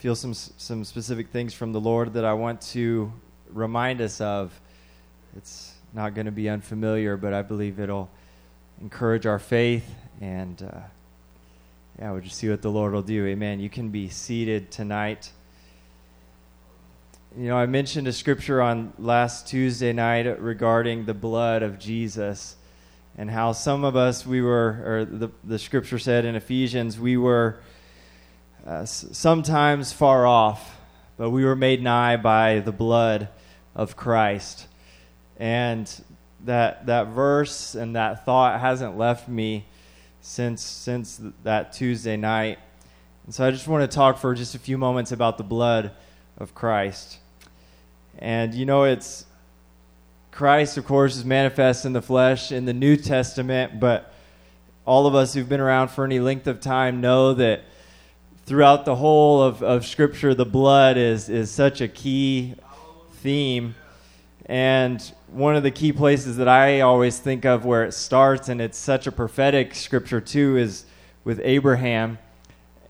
feel some some specific things from the Lord that I want to remind us of. It's not going to be unfamiliar, but I believe it'll encourage our faith and uh, yeah, we'll just see what the Lord will do. Amen. You can be seated tonight. You know, I mentioned a scripture on last Tuesday night regarding the blood of Jesus and how some of us, we were, or the, the scripture said in Ephesians, we were uh, sometimes far off, but we were made nigh by the blood of Christ. And that, that verse and that thought hasn't left me since, since that Tuesday night. And so I just want to talk for just a few moments about the blood of Christ. And you know, it's Christ, of course, is manifest in the flesh in the New Testament, but all of us who've been around for any length of time know that throughout the whole of, of Scripture, the blood is, is such a key theme. And one of the key places that I always think of where it starts, and it's such a prophetic scripture too, is with Abraham.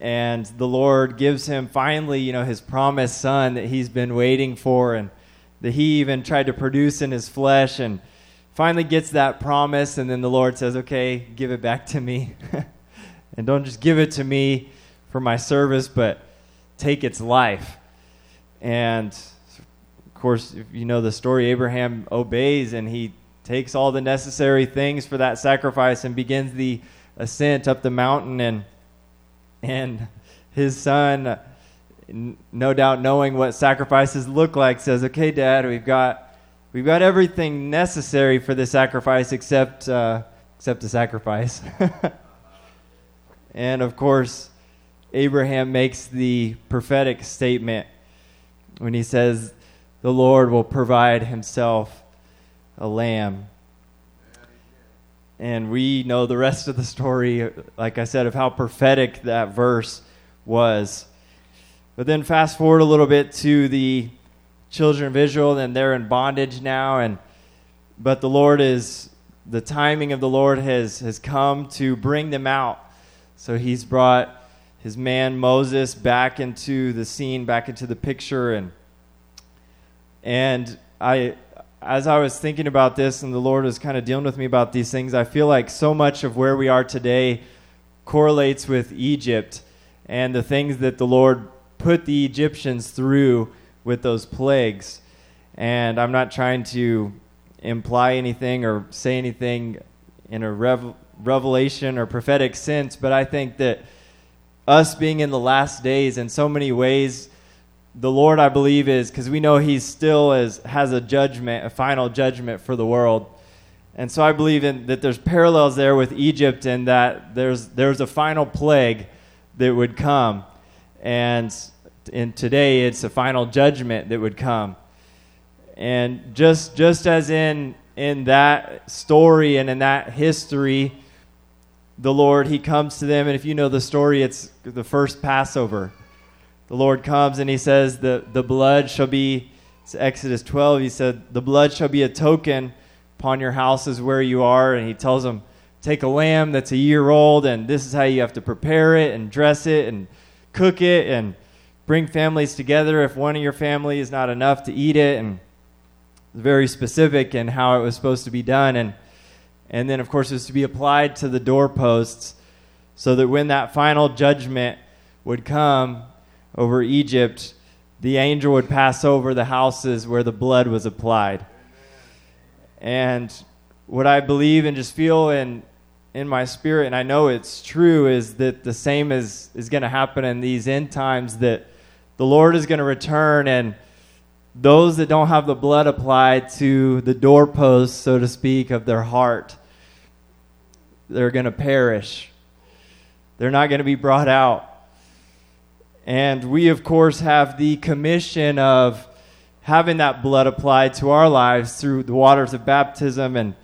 And the Lord gives him finally, you know, his promised son that he's been waiting for and that he even tried to produce in his flesh and finally gets that promise. And then the Lord says, okay, give it back to me. and don't just give it to me for my service, but take its life. And of course, you know the story, Abraham obeys and he takes all the necessary things for that sacrifice and begins the ascent up the mountain and and his son no doubt knowing what sacrifices look like says okay dad we've got we've got everything necessary for the sacrifice except uh, except the sacrifice and of course Abraham makes the prophetic statement when he says, The Lord will provide himself a lamb. And we know the rest of the story, like I said, of how prophetic that verse was. But then fast forward a little bit to the children of Israel, and they're in bondage now, and but the Lord is the timing of the Lord has has come to bring them out. So He's brought his man Moses back into the scene, back into the picture, and and I, as I was thinking about this, and the Lord was kind of dealing with me about these things, I feel like so much of where we are today correlates with Egypt and the things that the Lord put the Egyptians through with those plagues. And I'm not trying to imply anything or say anything in a rev- revelation or prophetic sense, but I think that us being in the last days in so many ways the lord i believe is because we know he still is has a judgment a final judgment for the world. And so i believe in, that there's parallels there with egypt and that there's there's a final plague that would come. And in today it's a final judgment that would come. And just just as in in that story and in that history the Lord, he comes to them, and if you know the story, it's the first Passover. The Lord comes and he says, The, the blood shall be, it's Exodus 12, he said, The blood shall be a token upon your houses where you are. And he tells them, Take a lamb that's a year old, and this is how you have to prepare it and dress it and cook it and bring families together if one of your family is not enough to eat it. And very specific in how it was supposed to be done. And and then, of course, it was to be applied to the doorposts so that when that final judgment would come over Egypt, the angel would pass over the houses where the blood was applied. And what I believe and just feel in in my spirit, and I know it's true, is that the same is is going to happen in these end times. That the Lord is going to return, and those that don't have the blood applied to the doorposts, so to speak, of their heart, they're going to perish. They're not going to be brought out. And we, of course, have the commission of having that blood applied to our lives through the waters of baptism and,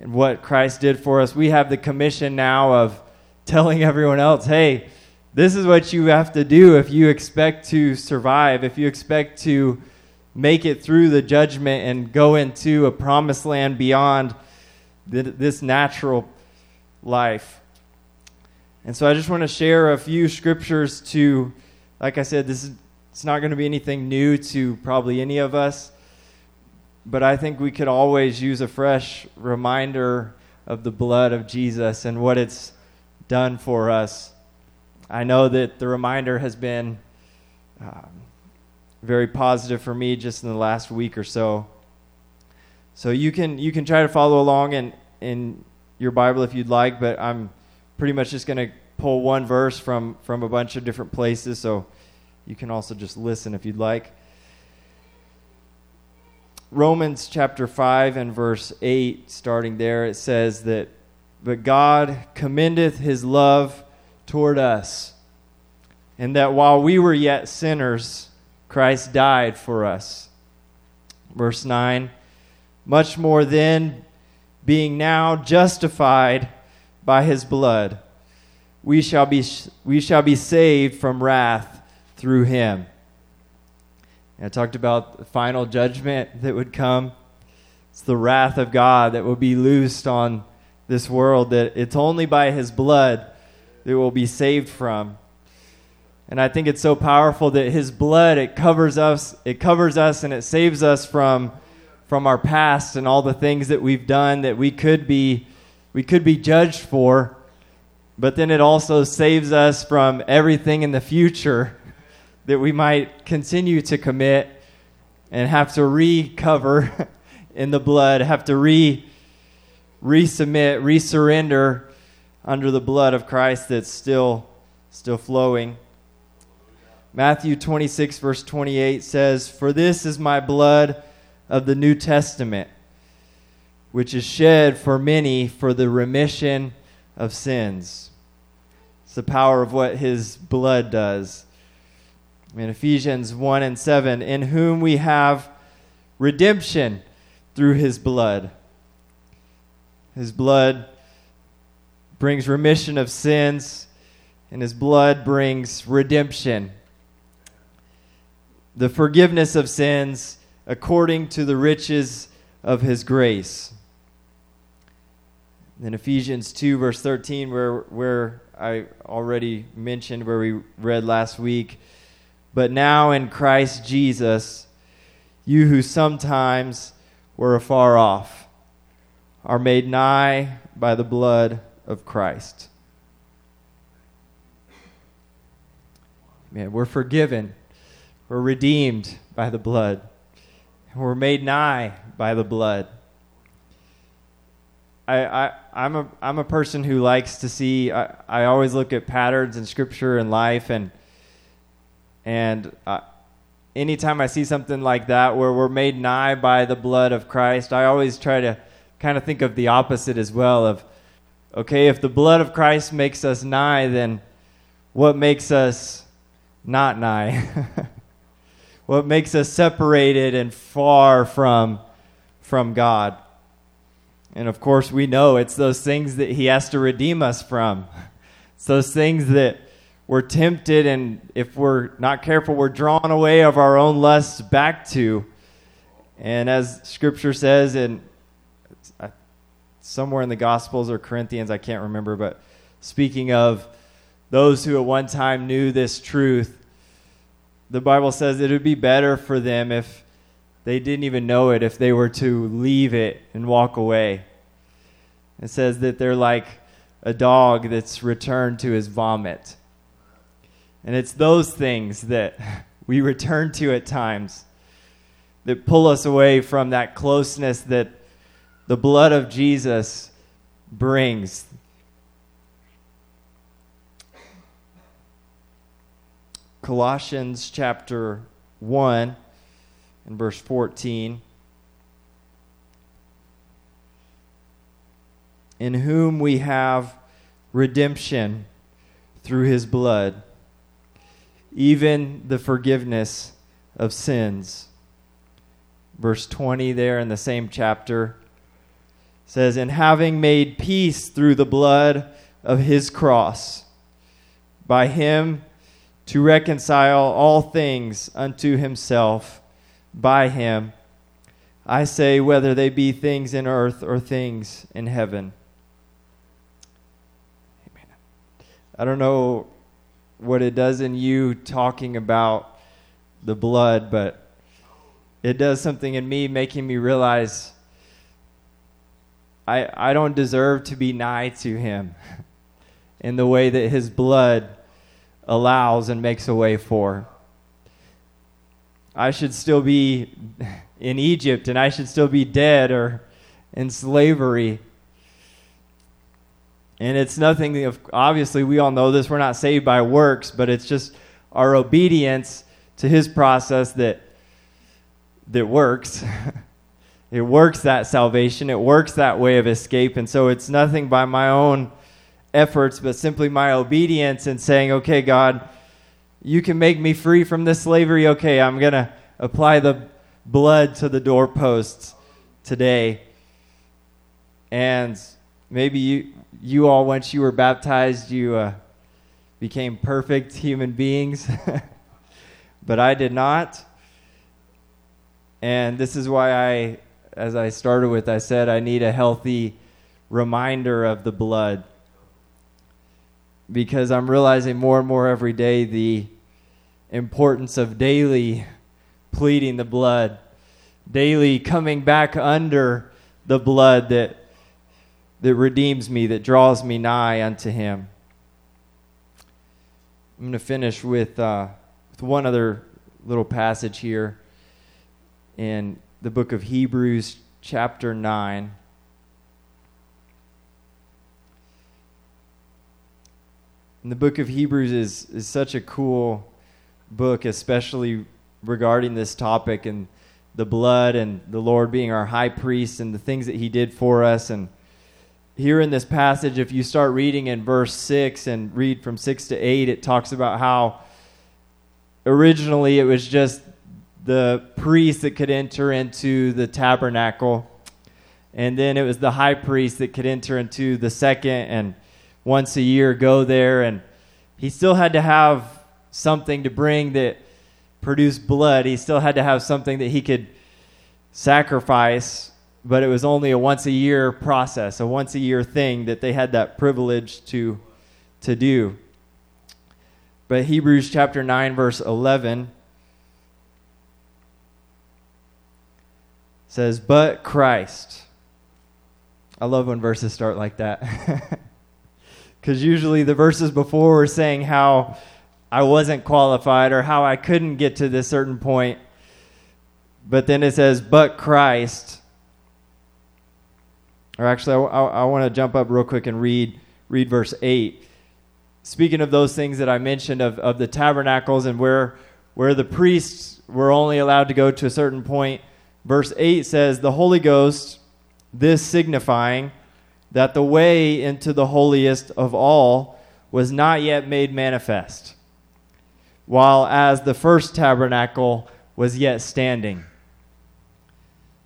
and what Christ did for us. We have the commission now of telling everyone else, hey, this is what you have to do if you expect to survive, if you expect to make it through the judgment and go into a promised land beyond this natural life. And so I just want to share a few scriptures to like I said, this is it's not going to be anything new to probably any of us, but I think we could always use a fresh reminder of the blood of Jesus and what it's done for us. I know that the reminder has been um, very positive for me just in the last week or so. So you can you can try to follow along in in your Bible if you'd like, but I'm pretty much just going to pull one verse from from a bunch of different places. So you can also just listen if you'd like. Romans chapter 5 and verse 8, starting there, it says that, But God commendeth his love toward us, and that while we were yet sinners, Christ died for us. Verse 9, Much more then, being now justified by his blood, we shall be, we shall be saved from wrath through him. And I talked about the final judgment that would come. It's the wrath of God that will be loosed on this world, that it's only by his blood that we'll be saved from. And I think it's so powerful that his blood it covers us, it covers us and it saves us from from our past and all the things that we've done that we could be we could be judged for. But then it also saves us from everything in the future that we might continue to commit and have to recover in the blood, have to re resubmit, resurrender under the blood of Christ that's still still flowing. Matthew 26 verse 28 says, "For this is my blood of the New Testament, which is shed for many for the remission of sins." It's the power of what his blood does in Ephesians 1 and 7, in whom we have redemption through his blood. His blood brings remission of sins, and his blood brings redemption. The forgiveness of sins according to the riches of his grace. In Ephesians 2, verse 13, where, where I already mentioned, where we read last week, but now in Christ Jesus, you who sometimes were afar off are made nigh by the blood of Christ. Man, we're forgiven. We're redeemed by the blood. We're made nigh by the blood. I, I, I'm, a, I'm a person who likes to see, I, I always look at patterns in Scripture and life, and and uh, anytime I see something like that where we're made nigh by the blood of Christ, I always try to kind of think of the opposite as well of okay, if the blood of Christ makes us nigh, then what makes us not nigh? what makes us separated and far from from God? And of course, we know it's those things that he has to redeem us from. It's those things that we're tempted, and if we're not careful, we're drawn away of our own lusts back to. And as Scripture says in somewhere in the Gospels or Corinthians, I can't remember, but speaking of those who at one time knew this truth, the Bible says it would be better for them if they didn't even know it, if they were to leave it and walk away. It says that they're like a dog that's returned to his vomit. And it's those things that we return to at times that pull us away from that closeness that the blood of Jesus brings. Colossians chapter 1 and verse 14. In whom we have redemption through his blood even the forgiveness of sins. Verse 20 there in the same chapter says, And having made peace through the blood of his cross, by him to reconcile all things unto himself, by him, I say, whether they be things in earth or things in heaven. Amen. I don't know what it does in you talking about the blood, but it does something in me, making me realize I, I don't deserve to be nigh to him in the way that his blood allows and makes a way for. I should still be in Egypt and I should still be dead or in slavery. And it's nothing, of, obviously, we all know this. We're not saved by works, but it's just our obedience to his process that, that works. it works that salvation, it works that way of escape. And so it's nothing by my own efforts, but simply my obedience and saying, okay, God, you can make me free from this slavery. Okay, I'm going to apply the blood to the doorposts today. And maybe you, you all, once you were baptized, you uh, became perfect human beings. but I did not. And this is why I, as I started with, I said I need a healthy reminder of the blood because I'm realizing more and more every day the importance of daily pleading the blood, daily coming back under the blood that that redeems me, that draws me nigh unto Him. I'm going to finish with uh, with one other little passage here in the book of Hebrews, chapter nine. And the book of Hebrews is, is such a cool book, especially regarding this topic and the blood and the Lord being our high priest and the things that he did for us. And here in this passage, if you start reading in verse 6 and read from 6 to 8, it talks about how originally it was just the priest that could enter into the tabernacle. And then it was the high priest that could enter into the second and once a year go there and he still had to have something to bring that produced blood. He still had to have something that he could sacrifice, but it was only a once a year process, a once a year thing that they had that privilege to to do. But Hebrews chapter 9 verse 11 says, "But Christ." I love when verses start like that. Because usually the verses before were saying how I wasn't qualified or how I couldn't get to this certain point. But then it says, but Christ. Or actually, I, I, I want to jump up real quick and read, read verse 8. Speaking of those things that I mentioned of, of the tabernacles and where, where the priests were only allowed to go to a certain point, verse 8 says, The Holy Ghost, this signifying that the way into the holiest of all was not yet made manifest, while as the first tabernacle was yet standing.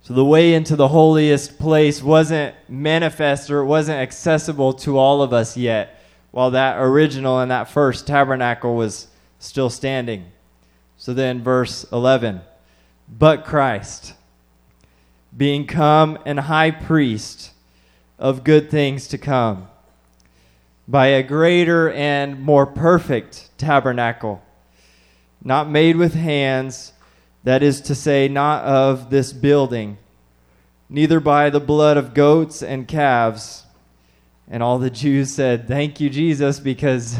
So the way into the holiest place wasn't manifest or it wasn't accessible to all of us yet, while that original and that first tabernacle was still standing. So then, verse 11 But Christ, being come and high priest, of good things to come by a greater and more perfect tabernacle, not made with hands, that is to say, not of this building, neither by the blood of goats and calves. And all the Jews said, Thank you, Jesus, because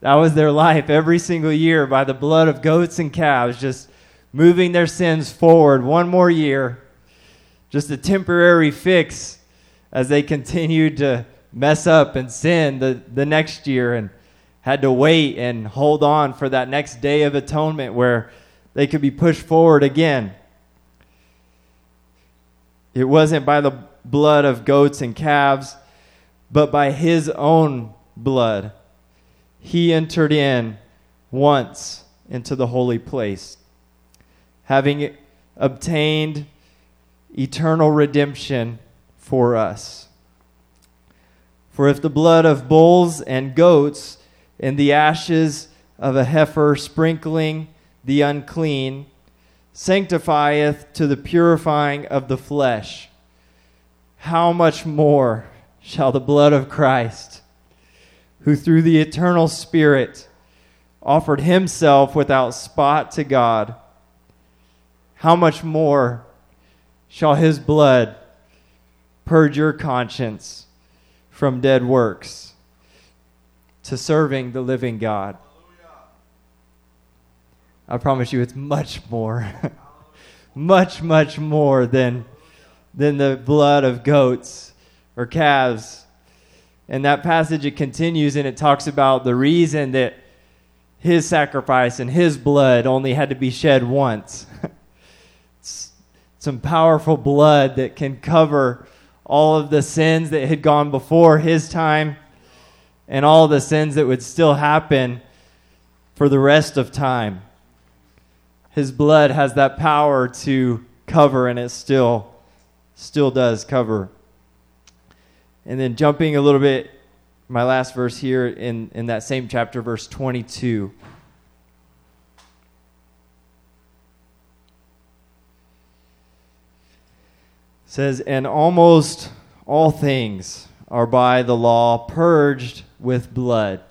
that was their life every single year by the blood of goats and calves, just moving their sins forward one more year, just a temporary fix as they continued to mess up and sin the, the next year and had to wait and hold on for that next day of atonement where they could be pushed forward again. It wasn't by the blood of goats and calves, but by his own blood. He entered in once into the holy place, having obtained eternal redemption for us. For if the blood of bulls and goats and the ashes of a heifer sprinkling the unclean sanctifieth to the purifying of the flesh, how much more shall the blood of Christ, who through the eternal Spirit offered himself without spot to God, how much more shall his blood purge your conscience from dead works to serving the living God? I promise you, it's much more, much, much more than, than the blood of goats or calves. And that passage, it continues and it talks about the reason that his sacrifice and his blood only had to be shed once. Some powerful blood that can cover all of the sins that had gone before his time and all the sins that would still happen for the rest of time. His blood has that power to cover and it still still does cover. And then jumping a little bit my last verse here in, in that same chapter, verse 22. Says, And almost all things are by the law purged with blood.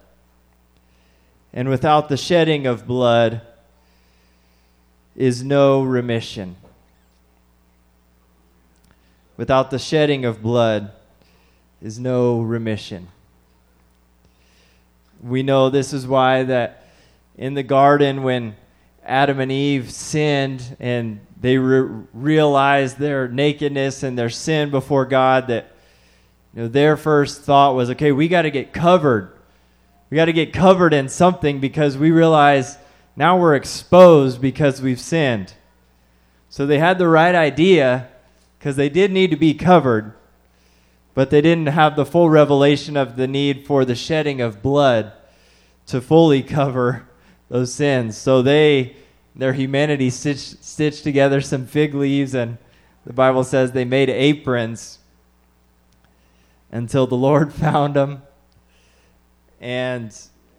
And without the shedding of blood is no remission. Without the shedding of blood is no remission. We know this is why that in the garden when Adam and Eve sinned and they re- realized their nakedness and their sin before God that you know their first thought was okay we got to get covered. We got to get covered in something because we realize now we're exposed because we've sinned. So they had the right idea because they did need to be covered but they didn't have the full revelation of the need for the shedding of blood to fully cover those sins. So they their humanity stitched, stitched together some fig leaves, and the Bible says they made aprons until the Lord found them and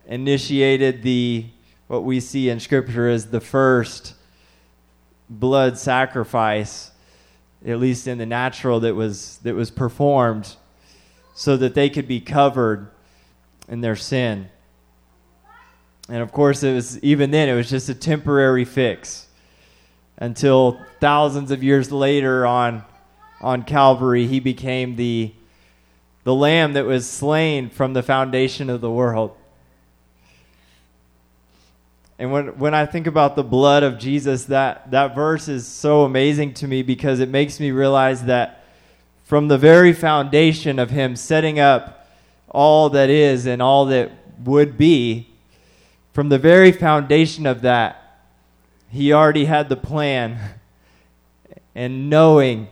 initiated the what we see in Scripture as the first blood sacrifice, at least in the natural, that was that was performed, so that they could be covered in their sin. And of course, it was even then it was just a temporary fix until thousands of years later on on Calvary he became the the lamb that was slain from the foundation of the world. And when when I think about the blood of Jesus that that verse is so amazing to me because it makes me realize that from the very foundation of him setting up all that is and all that would be from the very foundation of that, he already had the plan. And knowing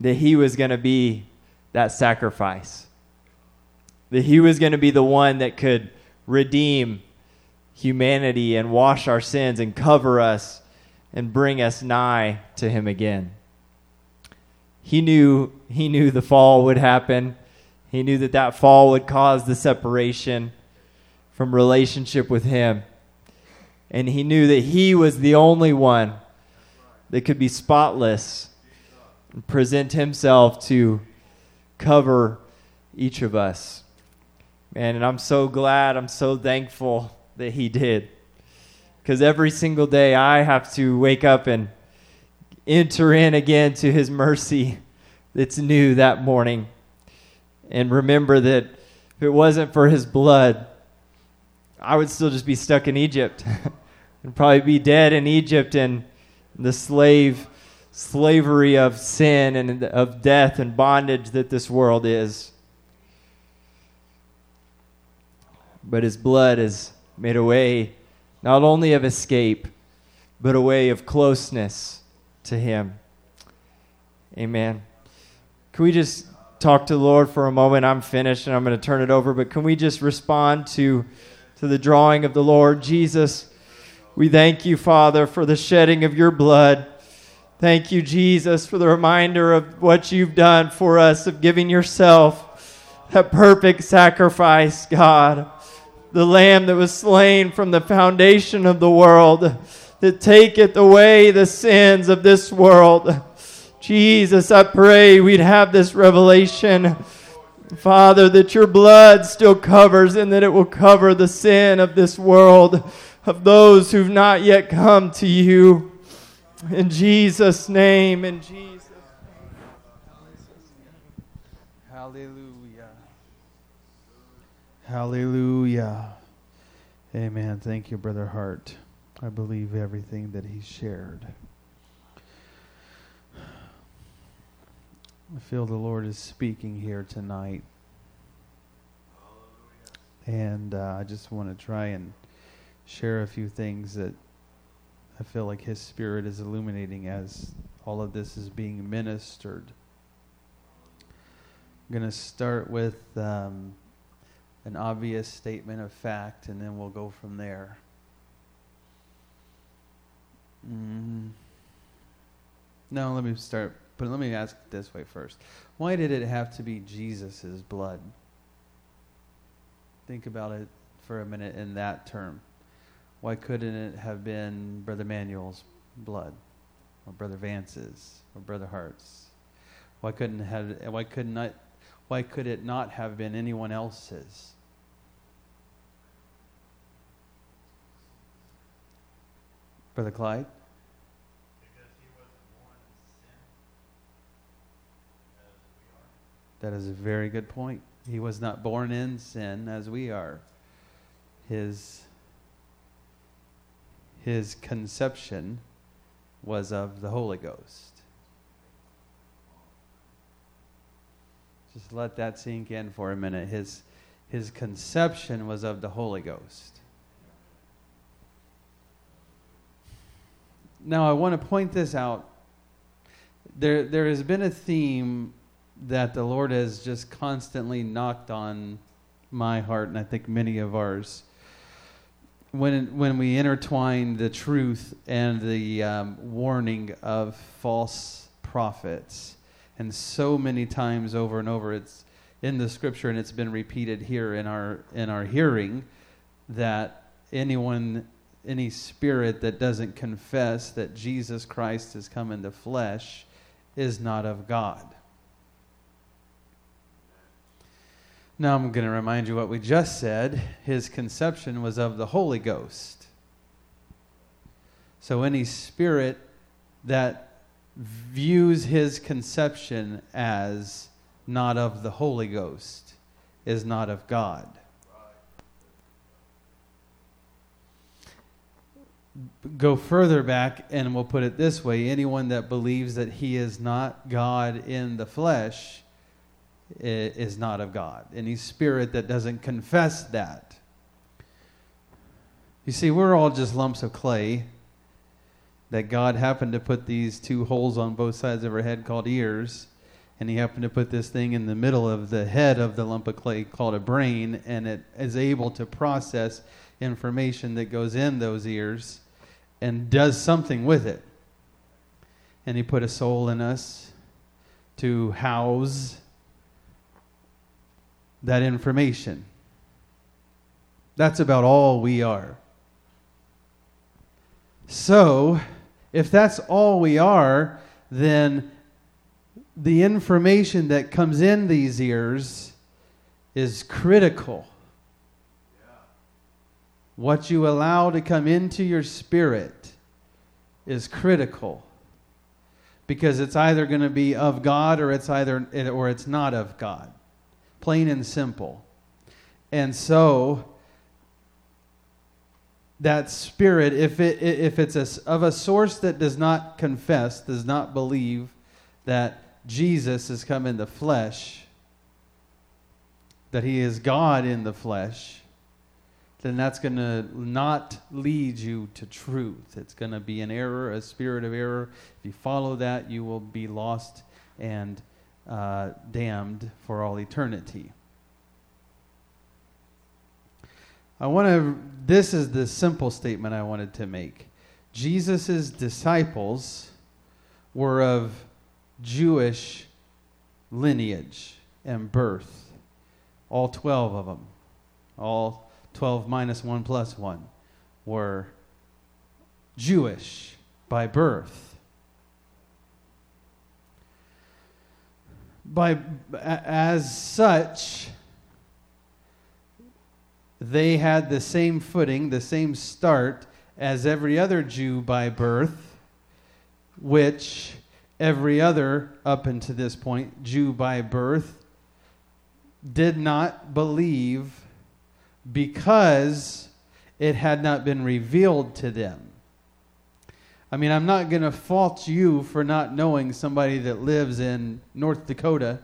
that he was going to be that sacrifice, that he was going to be the one that could redeem humanity and wash our sins and cover us and bring us nigh to him again. He knew he knew the fall would happen. He knew that that fall would cause the separation from relationship with Him. And he knew that he was the only one that could be spotless and present himself to cover each of us. Man, and I'm so glad, I'm so thankful that he did. Because every single day I have to wake up and enter in again to his mercy that's new that morning. And remember that if it wasn't for his blood, I would still just be stuck in Egypt and probably be dead in Egypt and the slave slavery of sin and of death and bondage that this world is. But his blood has made a way not only of escape, but a way of closeness to him. Amen. Can we just talk to the Lord for a moment? I'm finished and I'm going to turn it over, but can we just respond to to the drawing of the Lord Jesus. We thank you, Father, for the shedding of your blood. Thank you, Jesus, for the reminder of what you've done for us, of giving yourself that perfect sacrifice, God. The lamb that was slain from the foundation of the world, that taketh away the sins of this world. Jesus, I pray we'd have this revelation Father, that your blood still covers and that it will cover the sin of this world, of those who've not yet come to you. In Jesus' name, in Jesus' name. Hallelujah. Hallelujah. Amen. Thank you, Brother Hart. I believe everything that he shared. I feel the Lord is speaking here tonight. And uh, I just want to try and share a few things that I feel like His Spirit is illuminating as all of this is being ministered. I'm going to start with um, an obvious statement of fact, and then we'll go from there. Mm. No, let me start but let me ask this way first. Why did it have to be Jesus' blood? Think about it for a minute in that term. Why couldn't it have been Brother Manuel's blood? Or Brother Vance's? Or Brother Hart's? Why couldn't have why could not why could it not have been anyone else's? Brother Clyde? That is a very good point. He was not born in sin as we are. His, his conception was of the Holy Ghost. Just let that sink in for a minute. His, his conception was of the Holy Ghost. Now, I want to point this out. There, there has been a theme that the Lord has just constantly knocked on my heart, and I think many of ours. When, when we intertwine the truth and the um, warning of false prophets, and so many times over and over, it's in the scripture and it's been repeated here in our in our hearing that anyone any spirit that doesn't confess that Jesus Christ has come in the flesh is not of God. Now I'm going to remind you what we just said. His conception was of the Holy Ghost. So any spirit that views his conception as not of the Holy Ghost is not of God. Go further back, and we'll put it this way anyone that believes that he is not God in the flesh is not of God. Any spirit that doesn't confess that. You see, we're all just lumps of clay that God happened to put these two holes on both sides of our head called ears, and He happened to put this thing in the middle of the head of the lump of clay called a brain, and it is able to process information that goes in those ears and does something with it. And He put a soul in us to house that information. That's about all we are. So, if that's all we are, then the information that comes in these ears is critical. What you allow to come into your spirit is critical because it's either going to be of God or it's either or it's not of God plain and simple. And so that spirit, if it if it's a, of a source that does not confess, does not believe that Jesus has come in the flesh, that he is God in the flesh, then that's going to not lead you to truth. It's going to be an error, a spirit of error. If you follow that, you will be lost and uh, damned for all eternity. I want to, this is the simple statement I wanted to make. Jesus' disciples were of Jewish lineage and birth. All 12 of them, all 12 minus 1 plus 1, were Jewish by birth. By as such they had the same footing, the same start as every other Jew by birth, which every other up until this point Jew by birth did not believe because it had not been revealed to them. I mean, I'm not going to fault you for not knowing somebody that lives in North Dakota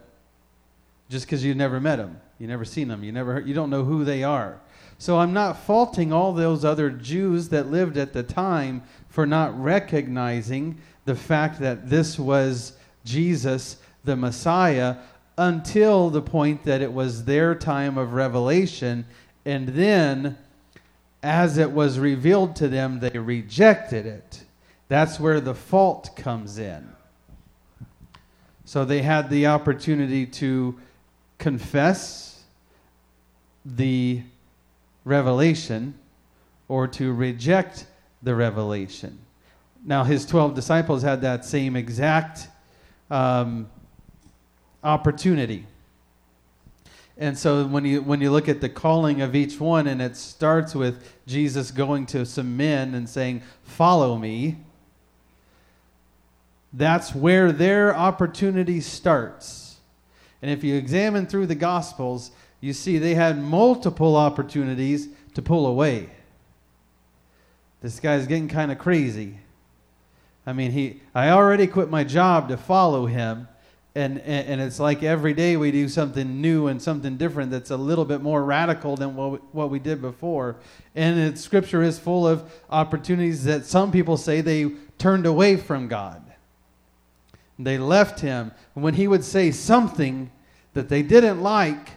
just because you've never met them. You never seen them. You never heard, you don't know who they are. So I'm not faulting all those other Jews that lived at the time for not recognizing the fact that this was Jesus, the Messiah, until the point that it was their time of revelation. And then, as it was revealed to them, they rejected it. That's where the fault comes in. So they had the opportunity to confess the revelation or to reject the revelation. Now, his 12 disciples had that same exact um, opportunity. And so when you when you look at the calling of each one and it starts with Jesus going to some men and saying, "Follow me." That's where their opportunity starts. And if you examine through the gospels, you see they had multiple opportunities to pull away. This guy's getting kind of crazy. I mean, he I already quit my job to follow him and, and, and it's like every day we do something new and something different that's a little bit more radical than what we, what we did before. And it, Scripture is full of opportunities that some people say they turned away from God. They left Him. When He would say something that they didn't like,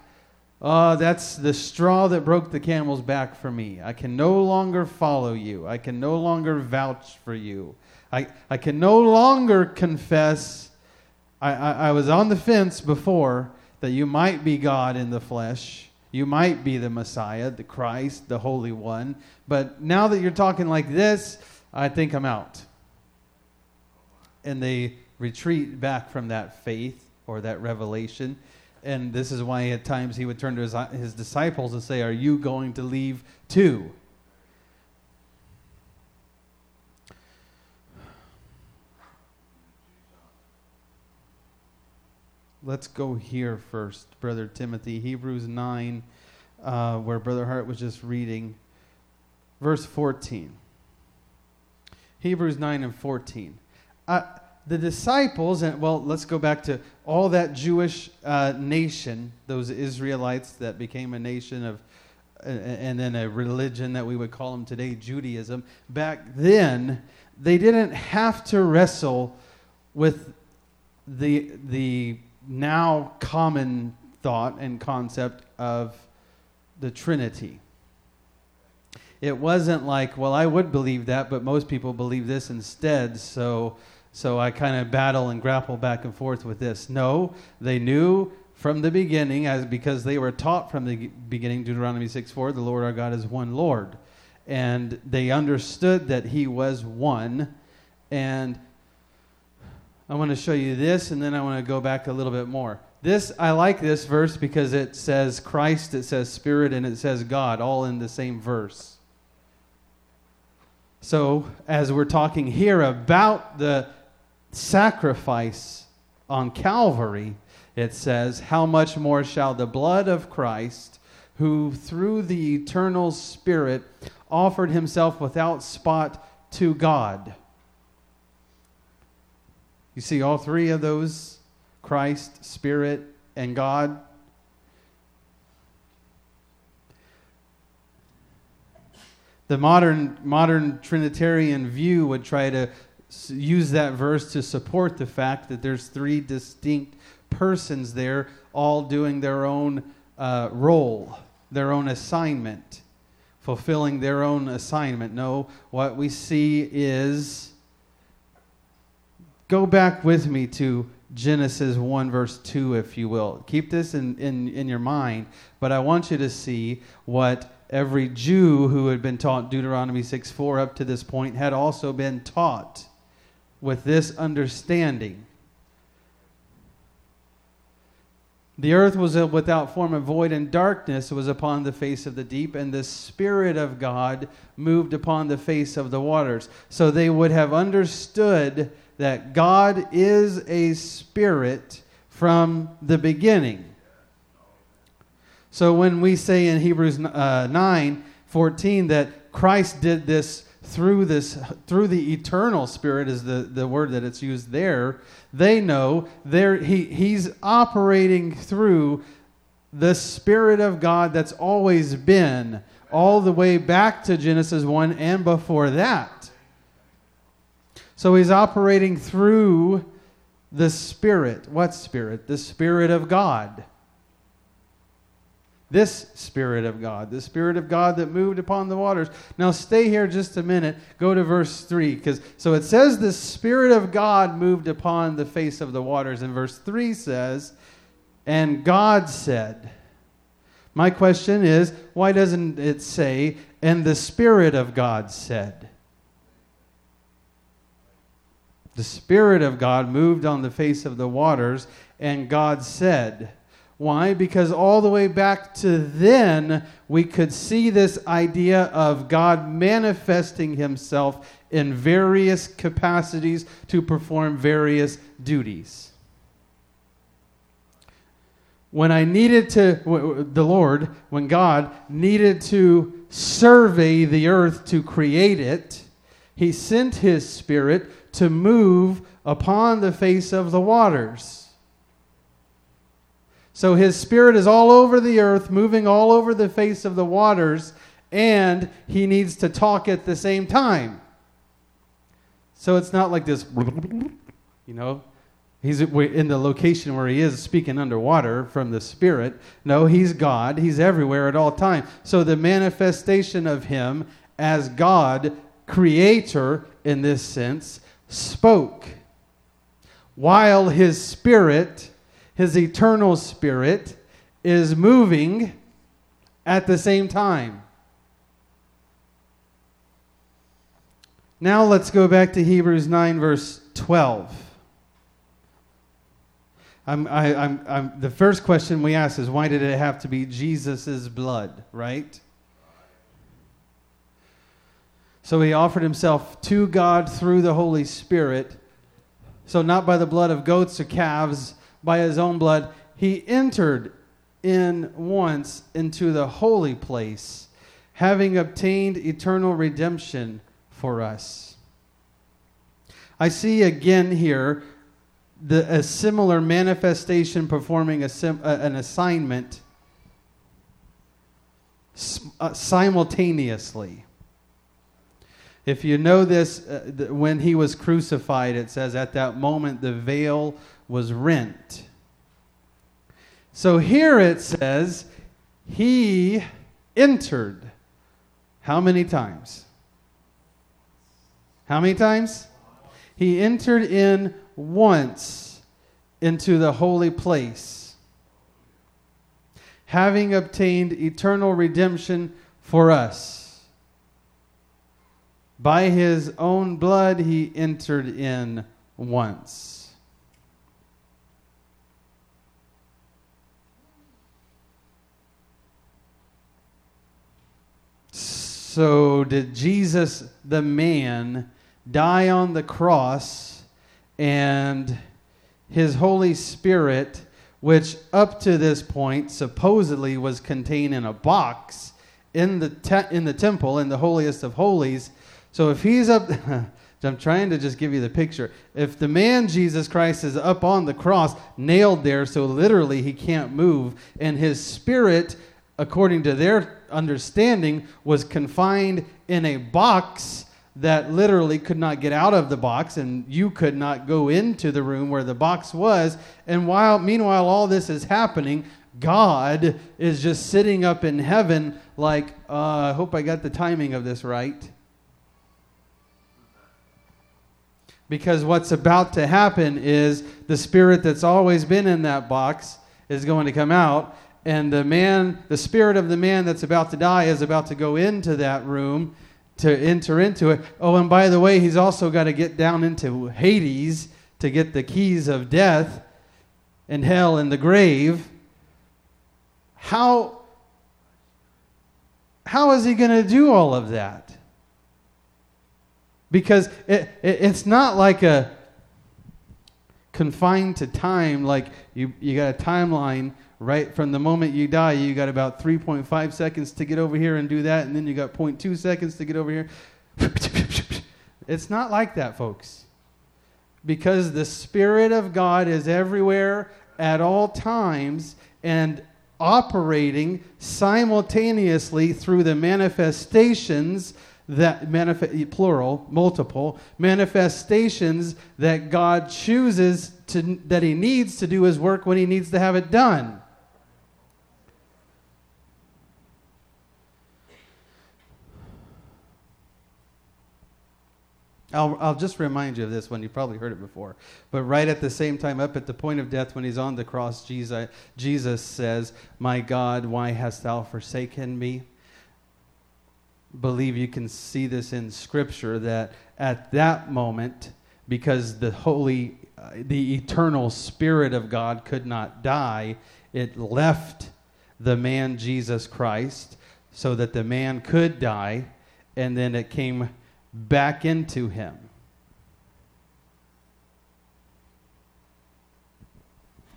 oh, that's the straw that broke the camel's back for me. I can no longer follow you. I can no longer vouch for you. I, I can no longer confess I, I, I was on the fence before that you might be God in the flesh. You might be the Messiah, the Christ, the Holy One. But now that you're talking like this, I think I'm out. And they retreat back from that faith or that revelation. And this is why at times he would turn to his, his disciples and say, Are you going to leave too? let's go here first, Brother Timothy. Hebrews 9, uh, where Brother Hart was just reading, verse 14. Hebrews 9 and 14. Uh, the disciples, and well, let's go back to all that Jewish uh, nation, those Israelites that became a nation of, uh, and then a religion that we would call them today, Judaism. Back then, they didn't have to wrestle with the the now common thought and concept of the Trinity. It wasn't like, well, I would believe that, but most people believe this instead, so so I kind of battle and grapple back and forth with this. No, they knew from the beginning, as because they were taught from the beginning, Deuteronomy 6 4, the Lord our God is one Lord. And they understood that He was one. And I want to show you this, and then I want to go back a little bit more. This I like this verse because it says Christ, it says Spirit, and it says God, all in the same verse. So, as we're talking here about the sacrifice on Calvary, it says, How much more shall the blood of Christ, who through the eternal Spirit offered himself without spot to God, you see all three of those Christ, Spirit, and God. The modern, modern Trinitarian view would try to use that verse to support the fact that there's three distinct persons there, all doing their own uh, role, their own assignment, fulfilling their own assignment. No, what we see is Go back with me to Genesis 1, verse 2, if you will. Keep this in, in, in your mind, but I want you to see what every Jew who had been taught Deuteronomy 6 4 up to this point had also been taught with this understanding. The earth was without form and void, and darkness was upon the face of the deep, and the Spirit of God moved upon the face of the waters. So they would have understood that God is a spirit from the beginning. So when we say in Hebrews uh, 9 14 that Christ did this through this through the eternal spirit is the, the word that it's used there they know there he, he's operating through the spirit of god that's always been all the way back to genesis 1 and before that. So he's operating through the spirit. What spirit? The spirit of god this Spirit of God, the Spirit of God that moved upon the waters. Now, stay here just a minute. Go to verse 3. Because So it says the Spirit of God moved upon the face of the waters. And verse 3 says, And God said, My question is, why doesn't it say, And the Spirit of God said? The Spirit of God moved on the face of the waters, and God said, why? Because all the way back to then, we could see this idea of God manifesting himself in various capacities to perform various duties. When I needed to, the Lord, when God needed to survey the earth to create it, he sent his spirit to move upon the face of the waters. So his spirit is all over the earth, moving all over the face of the waters, and he needs to talk at the same time. So it's not like this, you know, he's in the location where he is speaking underwater from the spirit. No, he's God. He's everywhere at all times. So the manifestation of him as God, creator in this sense, spoke while his spirit his eternal spirit is moving at the same time. Now let's go back to Hebrews 9, verse 12. I'm, I, I'm, I'm, the first question we ask is why did it have to be Jesus' blood, right? So he offered himself to God through the Holy Spirit. So, not by the blood of goats or calves, by his own blood, he entered in once into the holy place, having obtained eternal redemption for us. I see again here the, a similar manifestation performing a sim, uh, an assignment uh, simultaneously. If you know this, uh, when he was crucified, it says at that moment the veil was rent. So here it says, He entered. How many times? How many times? He entered in once into the holy place, having obtained eternal redemption for us. By his own blood, he entered in once. So, did Jesus, the man, die on the cross and his Holy Spirit, which up to this point supposedly was contained in a box in the, te- in the temple, in the holiest of holies? So, if he's up. I'm trying to just give you the picture. If the man Jesus Christ is up on the cross, nailed there, so literally he can't move, and his spirit, according to their understanding was confined in a box that literally could not get out of the box and you could not go into the room where the box was. And while meanwhile all this is happening god is just sitting up in heaven like uh, i hope i got the timing of this right. Because what's about to happen is the spirit that's always been in that box is going to come out and the man, the spirit of the man that's about to die is about to go into that room to enter into it. Oh, and by the way, he's also got to get down into Hades to get the keys of death and hell and the grave. how how is he going to do all of that? Because it, it, it's not like a confined to time, like you, you got a timeline right from the moment you die, you got about 3.5 seconds to get over here and do that, and then you got 0.2 seconds to get over here. it's not like that, folks. Because the Spirit of God is everywhere at all times and operating simultaneously through the manifestations that manifest plural multiple manifestations that God chooses to that he needs to do his work when he needs to have it done I'll, I'll just remind you of this one. You probably heard it before. But right at the same time, up at the point of death, when he's on the cross, Jesus, Jesus says, My God, why hast thou forsaken me? Believe you can see this in Scripture that at that moment, because the holy, uh, the eternal Spirit of God could not die, it left the man Jesus Christ so that the man could die, and then it came back into him.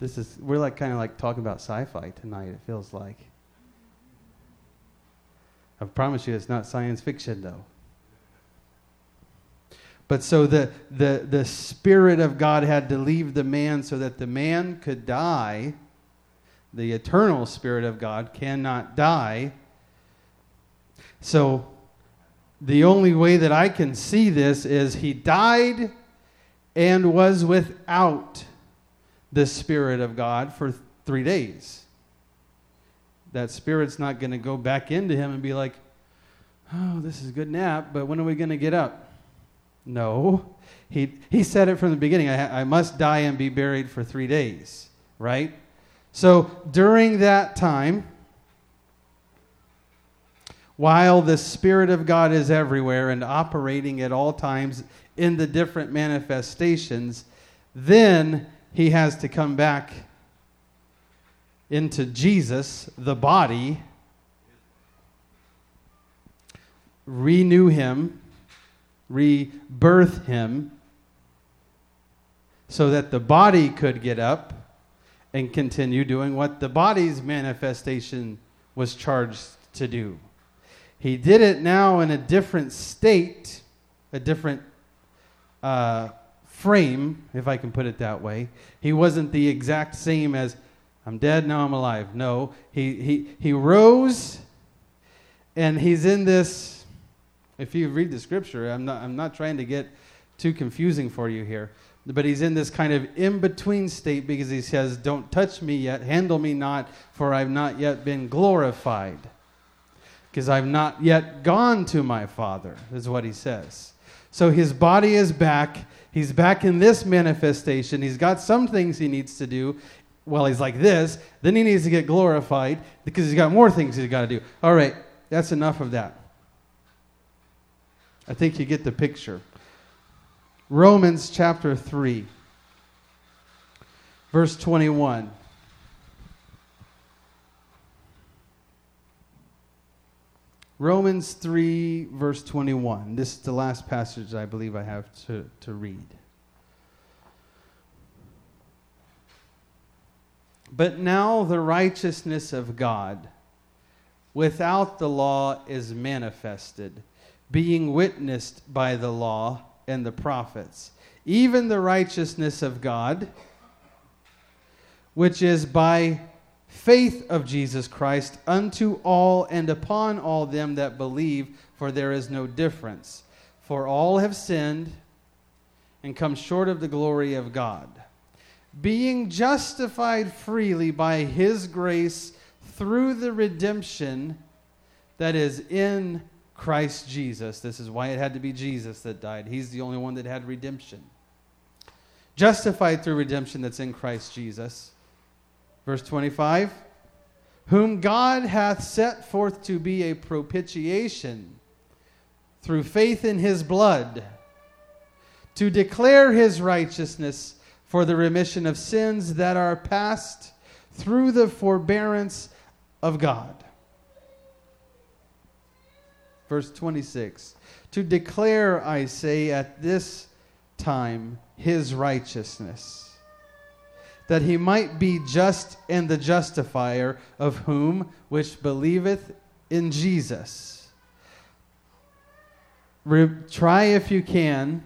This is we're like kind of like talking about sci-fi tonight. It feels like. I promise you, it's not science fiction though. But so the, the, the Spirit of God had to leave the man so that the man could die. The eternal Spirit of God cannot die. So the only way that I can see this is he died and was without the Spirit of God for three days. That Spirit's not going to go back into him and be like, oh, this is a good nap, but when are we going to get up? No. He, he said it from the beginning I, I must die and be buried for three days, right? So during that time, while the Spirit of God is everywhere and operating at all times in the different manifestations, then he has to come back into Jesus, the body, renew him, rebirth him, so that the body could get up and continue doing what the body's manifestation was charged to do. He did it now in a different state, a different uh, frame, if I can put it that way. He wasn't the exact same as I'm dead, now I'm alive. No, he, he, he rose and he's in this. If you read the scripture, I'm not, I'm not trying to get too confusing for you here, but he's in this kind of in between state because he says, Don't touch me yet, handle me not, for I've not yet been glorified because I've not yet gone to my Father, is what he says. So his body is back. He's back in this manifestation. He's got some things he needs to do while he's like this. Then he needs to get glorified because he's got more things he's got to do. All right, that's enough of that. I think you get the picture. Romans chapter 3, verse 21. Romans 3, verse 21. This is the last passage I believe I have to, to read. But now the righteousness of God without the law is manifested, being witnessed by the law and the prophets, even the righteousness of God, which is by faith of Jesus Christ unto all and upon all them that believe, for there is no difference. For all have sinned and come short of the glory of God, being justified freely by his grace through the redemption that is in Christ Jesus. This is why it had to be Jesus that died. He's the only one that had redemption. Justified through redemption that's in Christ Jesus Verse 25 Whom God hath set forth to be a propitiation through faith in his blood, to declare his righteousness for the remission of sins that are past through the forbearance of God. Verse 26 To declare, I say, at this time his righteousness, that he might be just and the justifier of whom which believeth in Jesus. Re- try if you can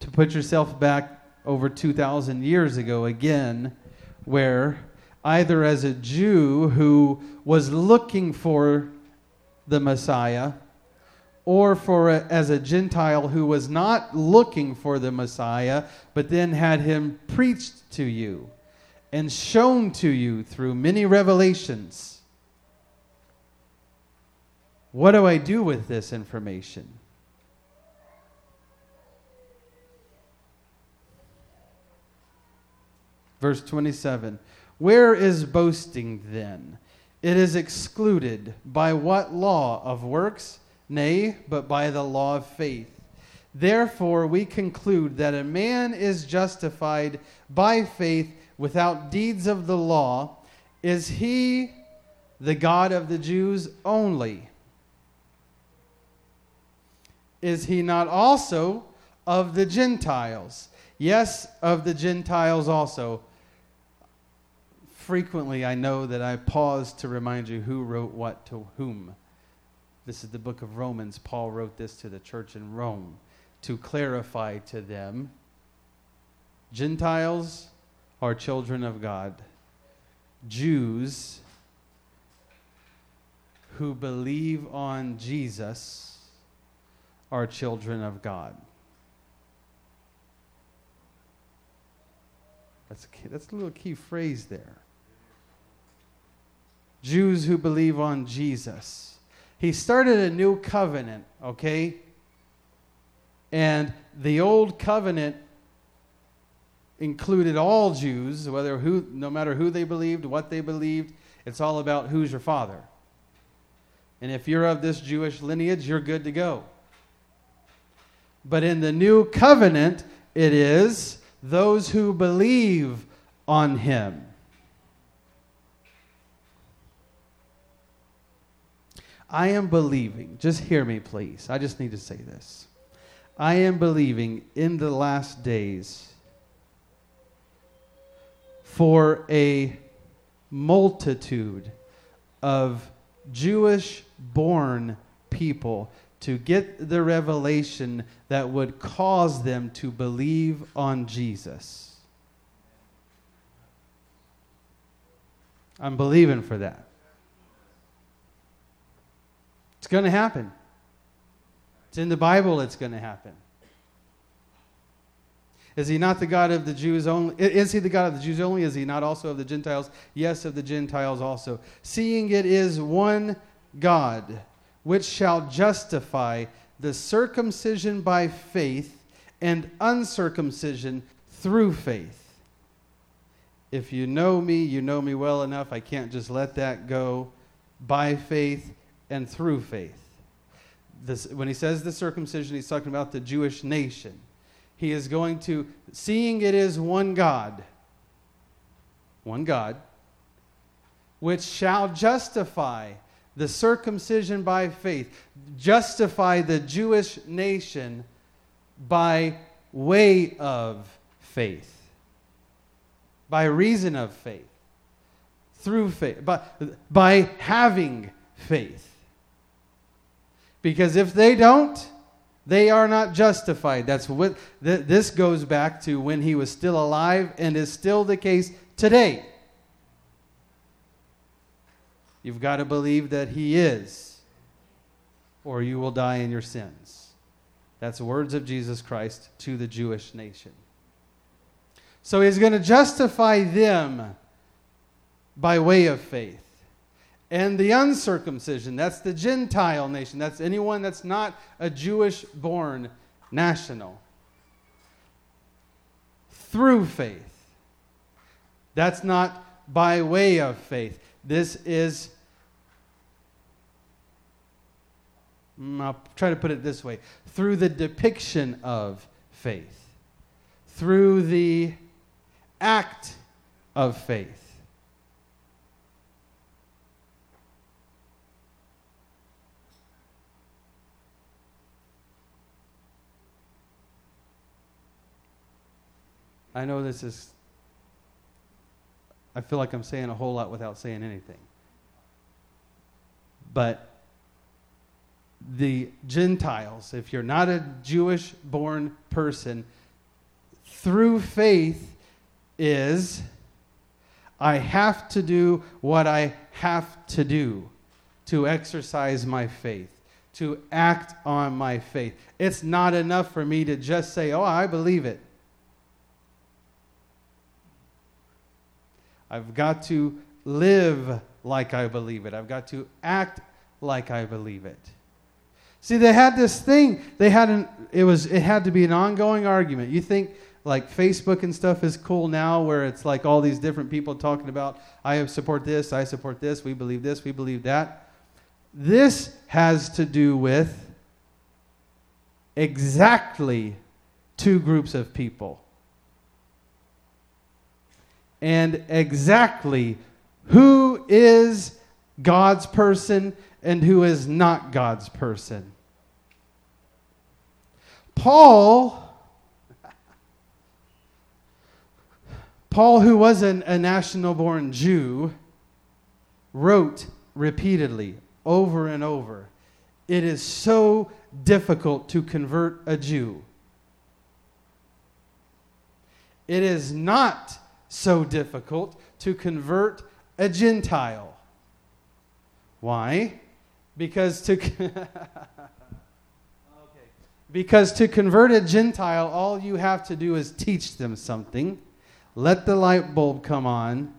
to put yourself back over 2,000 years ago again, where either as a Jew who was looking for the Messiah, or for a, as a Gentile who was not looking for the Messiah, but then had him preached to you and shown to you through many revelations. What do I do with this information? Verse 27 Where is boasting then? It is excluded. By what law? Of works? Nay, but by the law of faith. Therefore, we conclude that a man is justified by faith without deeds of the law. Is he the God of the Jews only? Is he not also of the Gentiles? Yes, of the Gentiles also. Frequently, I know that I pause to remind you who wrote what to whom. This is the book of Romans. Paul wrote this to the church in Rome to clarify to them Gentiles are children of God, Jews who believe on Jesus are children of God. That's a, that's a little key phrase there. Jews who believe on Jesus. He started a new covenant, okay? And the old covenant included all Jews, whether who, no matter who they believed, what they believed. It's all about who's your father. And if you're of this Jewish lineage, you're good to go. But in the new covenant, it is those who believe on him. I am believing, just hear me, please. I just need to say this. I am believing in the last days for a multitude of Jewish born people to get the revelation that would cause them to believe on Jesus. I'm believing for that. It's going to happen. It's in the Bible, it's going to happen. Is he not the God of the Jews only? Is he the God of the Jews only? Is he not also of the Gentiles? Yes, of the Gentiles also. Seeing it is one God, which shall justify the circumcision by faith and uncircumcision through faith. If you know me, you know me well enough. I can't just let that go. By faith and through faith. This, when he says the circumcision, he's talking about the Jewish nation. He is going to, seeing it is one God, one God, which shall justify the circumcision by faith, justify the Jewish nation by way of faith, by reason of faith, through faith, by, by having faith. Because if they don't, they are not justified. That's what th- this goes back to when he was still alive and is still the case today. You've got to believe that he is, or you will die in your sins. That's words of Jesus Christ to the Jewish nation. So he's going to justify them by way of faith and the uncircumcision. That's the Gentile nation. That's anyone that's not a Jewish born national. Through faith. That's not by way of faith. This is, mm, I'll try to put it this way through the depiction of faith, through the act of faith. I know this is, I feel like I'm saying a whole lot without saying anything. But the Gentiles, if you're not a Jewish born person, through faith is I have to do what I have to do to exercise my faith, to act on my faith. It's not enough for me to just say, Oh, I believe it. I've got to live like I believe it. I've got to act like I believe it. See, they had this thing. They had an. It was. It had to be an ongoing argument. You think like Facebook and stuff is cool now, where it's like all these different people talking about, I support this, I support this, we believe this, we believe that. This has to do with exactly two groups of people and exactly who is God's person and who is not God's person. Paul, Paul, who was an, a national born Jew, wrote repeatedly, over and over, it is so difficult to convert a Jew. It is not so difficult to convert a Gentile. Why? Because to because to convert a Gentile, all you have to do is teach them something, let the light bulb come on,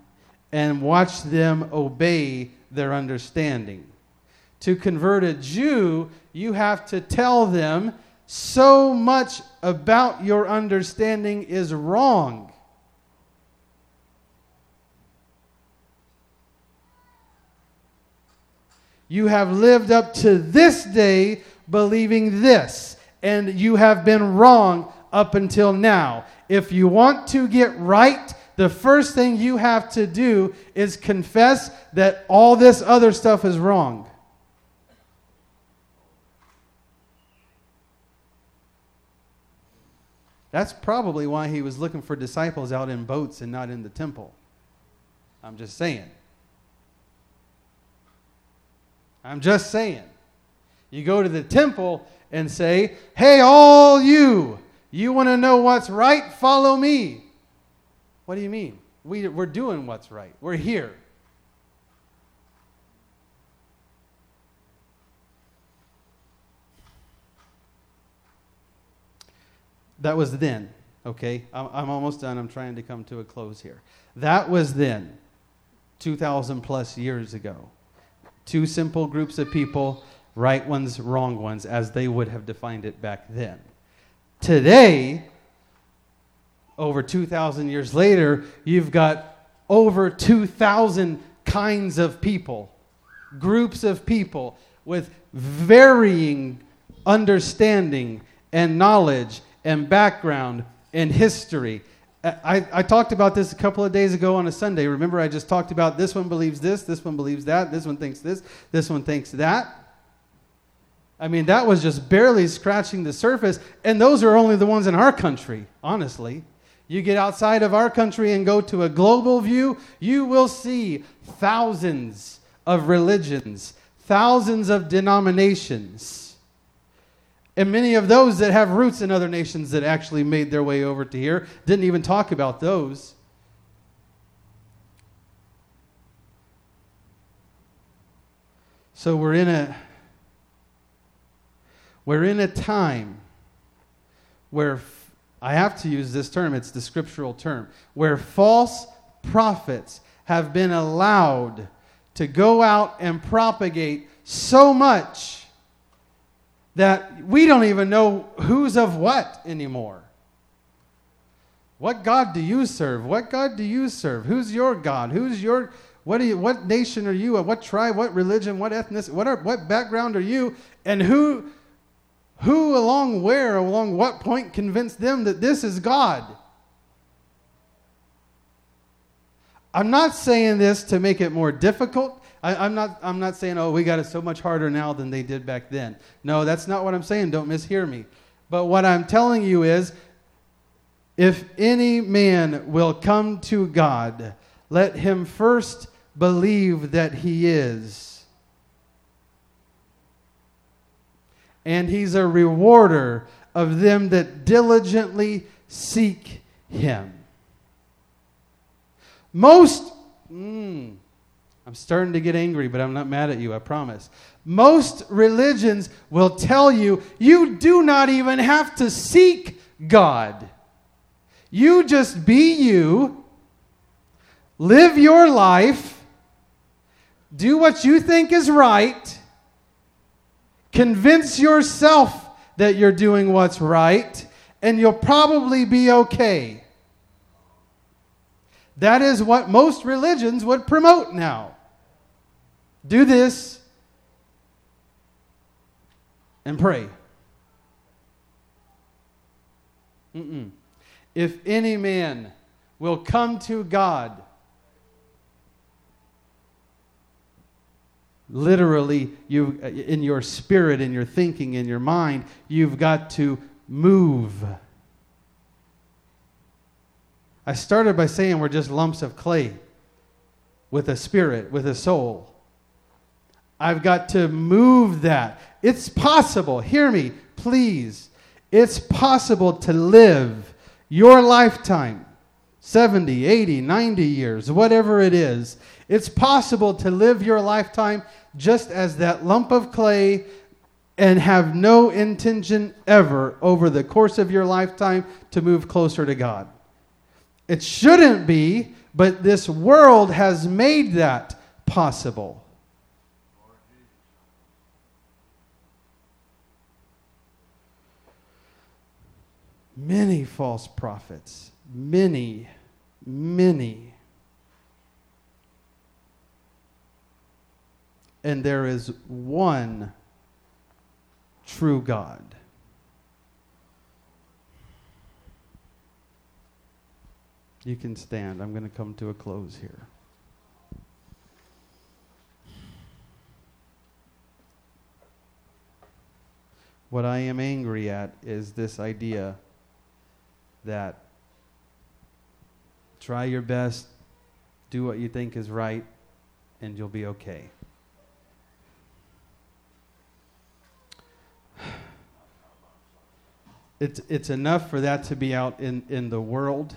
and watch them obey their understanding. To convert a Jew, you have to tell them so much about your understanding is wrong You have lived up to this day believing this, and you have been wrong up until now. If you want to get right, the first thing you have to do is confess that all this other stuff is wrong. That's probably why he was looking for disciples out in boats and not in the temple. I'm just saying. I'm just saying. You go to the temple and say, Hey, all you, you want to know what's right? Follow me. What do you mean? We, we're doing what's right. We're here. That was then, okay? I'm, I'm almost done. I'm trying to come to a close here. That was then, 2,000 plus years ago. Two simple groups of people, right ones, wrong ones, as they would have defined it back then. Today, over 2,000 years later, you've got over 2,000 kinds of people, groups of people with varying understanding and knowledge and background and history I, I talked about this a couple of days ago on a Sunday. Remember, I just talked about this one believes this, this one believes that, this one thinks this, this one thinks that. I mean, that was just barely scratching the surface, and those are only the ones in our country, honestly. You get outside of our country and go to a global view, you will see thousands of religions, thousands of denominations. And many of those that have roots in other nations that actually made their way over to here didn't even talk about those. So we're in a we're in a time where I have to use this term, it's the scriptural term, where false prophets have been allowed to go out and propagate so much that we don't even know who's of what anymore. What God do you serve? What God do you serve? Who's your God? Who's your what you what nation are you? What tribe, what religion, what ethnicity, what are, what background are you? And who who along where, along what point convinced them that this is God? I'm not saying this to make it more difficult. I, am not, I'm not saying, oh, we got it so much harder now than they did back then. No, that's not what I'm saying. Don't mishear me. But what I'm telling you is If any man will come to God, let him first believe that he is. And he's a rewarder of them that diligently seek him. Most, mm, I'm starting to get angry, but I'm not mad at you, I promise. Most religions will tell you you do not even have to seek God. You just be you, live your life, do what you think is right, convince yourself that you're doing what's right, and you'll probably be okay. That is what most religions would promote now. Do this and pray. Mm-mm. If any man will come to God, literally, you uh, in your spirit, in your thinking, in your mind, you've got to move. I started by saying we're just lumps of clay with a spirit, with a soul. I've got to move that. It's possible. Hear me, please. It's possible to live your lifetime 70, 80, 90 years, whatever it is. It's possible to live your lifetime just as that lump of clay and have no intention ever over the course of your lifetime to move closer to God. It shouldn't be, but this world has made that possible. Many false prophets, many, many. And there is one true God. You can stand. I'm going to come to a close here. What I am angry at is this idea that try your best, do what you think is right, and you'll be okay. It's, it's enough for that to be out in, in the world.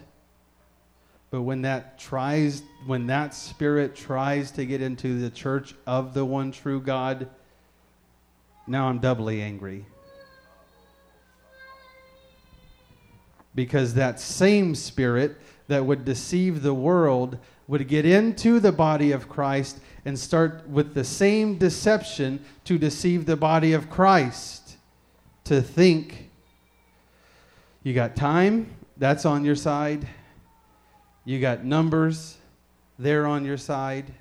But when that tries, when that spirit tries to get into the church of the one true God, now I'm doubly angry. Because that same spirit that would deceive the world would get into the body of Christ and start with the same deception to deceive the body of Christ. To think you got time, that's on your side. You got numbers, they're on your side.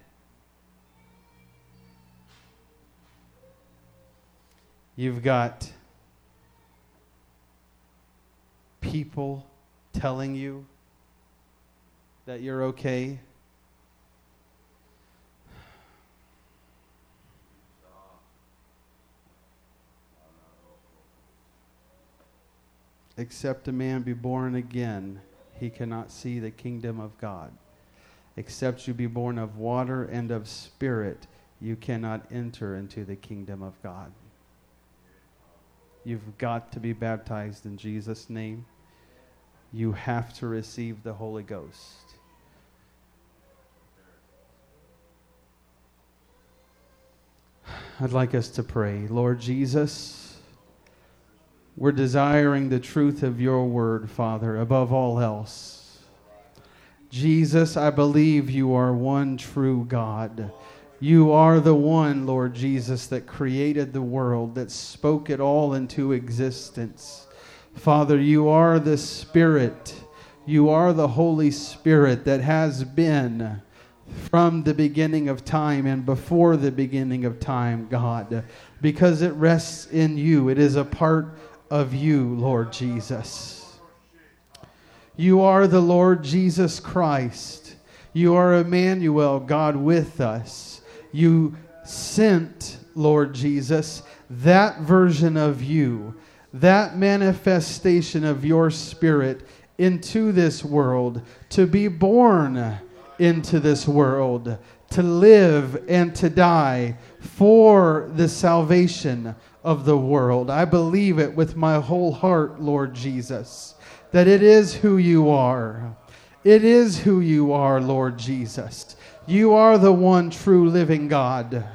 You've got people telling you that you're okay? Except a man be born again, he cannot see the kingdom of God. Except you be born of water and of spirit, you cannot enter into the kingdom of God. You've got to be baptized in Jesus' name you have to receive the Holy Ghost. I'd like us to pray. Lord Jesus, we're desiring the truth of your word, Father, above all else. Jesus, I believe you are one true God. You are the one, Lord Jesus, that created the world, that spoke it all into existence. Father, you are the Spirit. You are the Holy Spirit that has been from the beginning of time and before the beginning of time, God, because it rests in you. It is a part of you, Lord Jesus. You are the Lord Jesus Christ. You are Emmanuel, God with us. You sent, Lord Jesus, that version of you that manifestation of your spirit into this world, to be born into this world, to live and to die for the salvation of the world. I believe it with my whole heart, Lord Jesus, that it is who you are. It is who you are, Lord Jesus. You are the one true living God.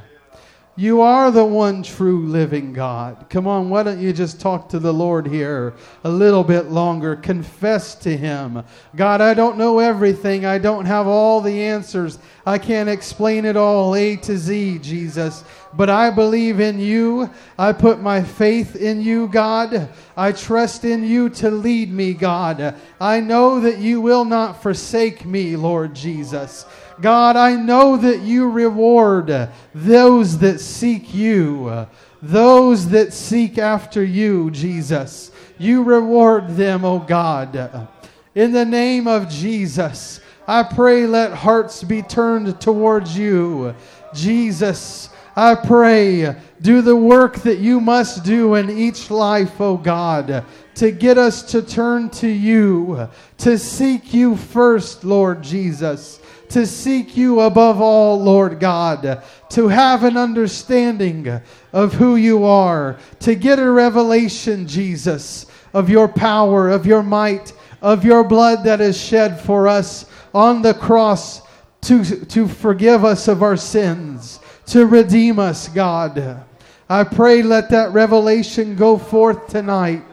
You are the one true living God. Come on, why don't you just talk to the Lord here a little bit longer? Confess to Him. God, I don't know everything. I don't have all the answers. I can't explain it all A to Z, Jesus. But I believe in you. I put my faith in you, God. I trust in you to lead me, God. I know that you will not forsake me, Lord Jesus. God, I know that you reward those that seek you, those that seek after you, Jesus. You reward them, O oh God. In the name of Jesus, I pray let hearts be turned towards you. Jesus, I pray do the work that you must do in each life, O oh God, to get us to turn to you, to seek you first, Lord Jesus to seek you above all, Lord God, to have an understanding of who you are, to get a revelation, Jesus, of your power, of your might, of your blood that is shed for us on the cross to, to forgive us of our sins, to redeem us, God. I pray let that revelation go forth tonight.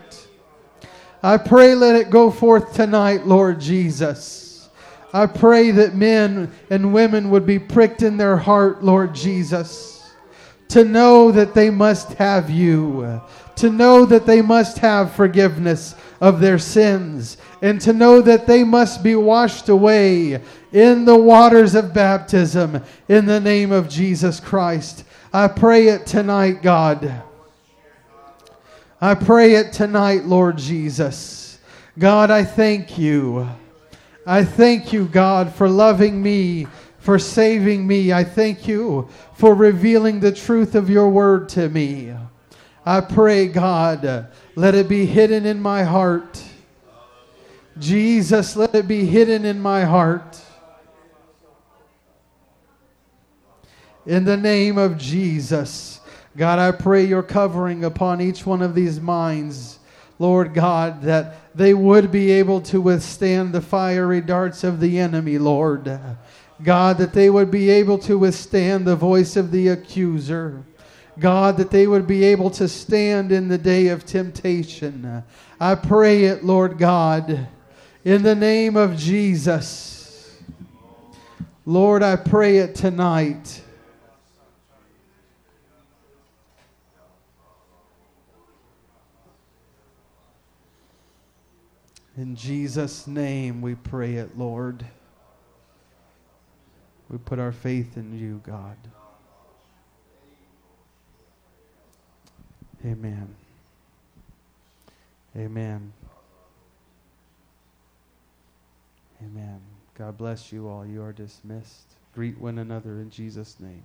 I pray let it go forth tonight, Lord Jesus. I pray that men and women would be pricked in their heart, Lord Jesus, to know that they must have you, to know that they must have forgiveness of their sins, and to know that they must be washed away in the waters of baptism in the name of Jesus Christ. I pray it tonight, God. I pray it tonight, Lord Jesus. God, I thank you. I thank you, God, for loving me, for saving me. I thank you for revealing the truth of your word to me. I pray, God, let it be hidden in my heart. Jesus, let it be hidden in my heart. In the name of Jesus, God, I pray your covering upon each one of these minds Lord God, that they would be able to withstand the fiery darts of the enemy, Lord. God, that they would be able to withstand the voice of the accuser. God, that they would be able to stand in the day of temptation. I pray it, Lord God, in the name of Jesus. Lord, I pray it tonight. In Jesus' name we pray it, Lord. We put our faith in you, God. Amen. Amen. Amen. God bless you all. You are dismissed. Greet one another in Jesus' name.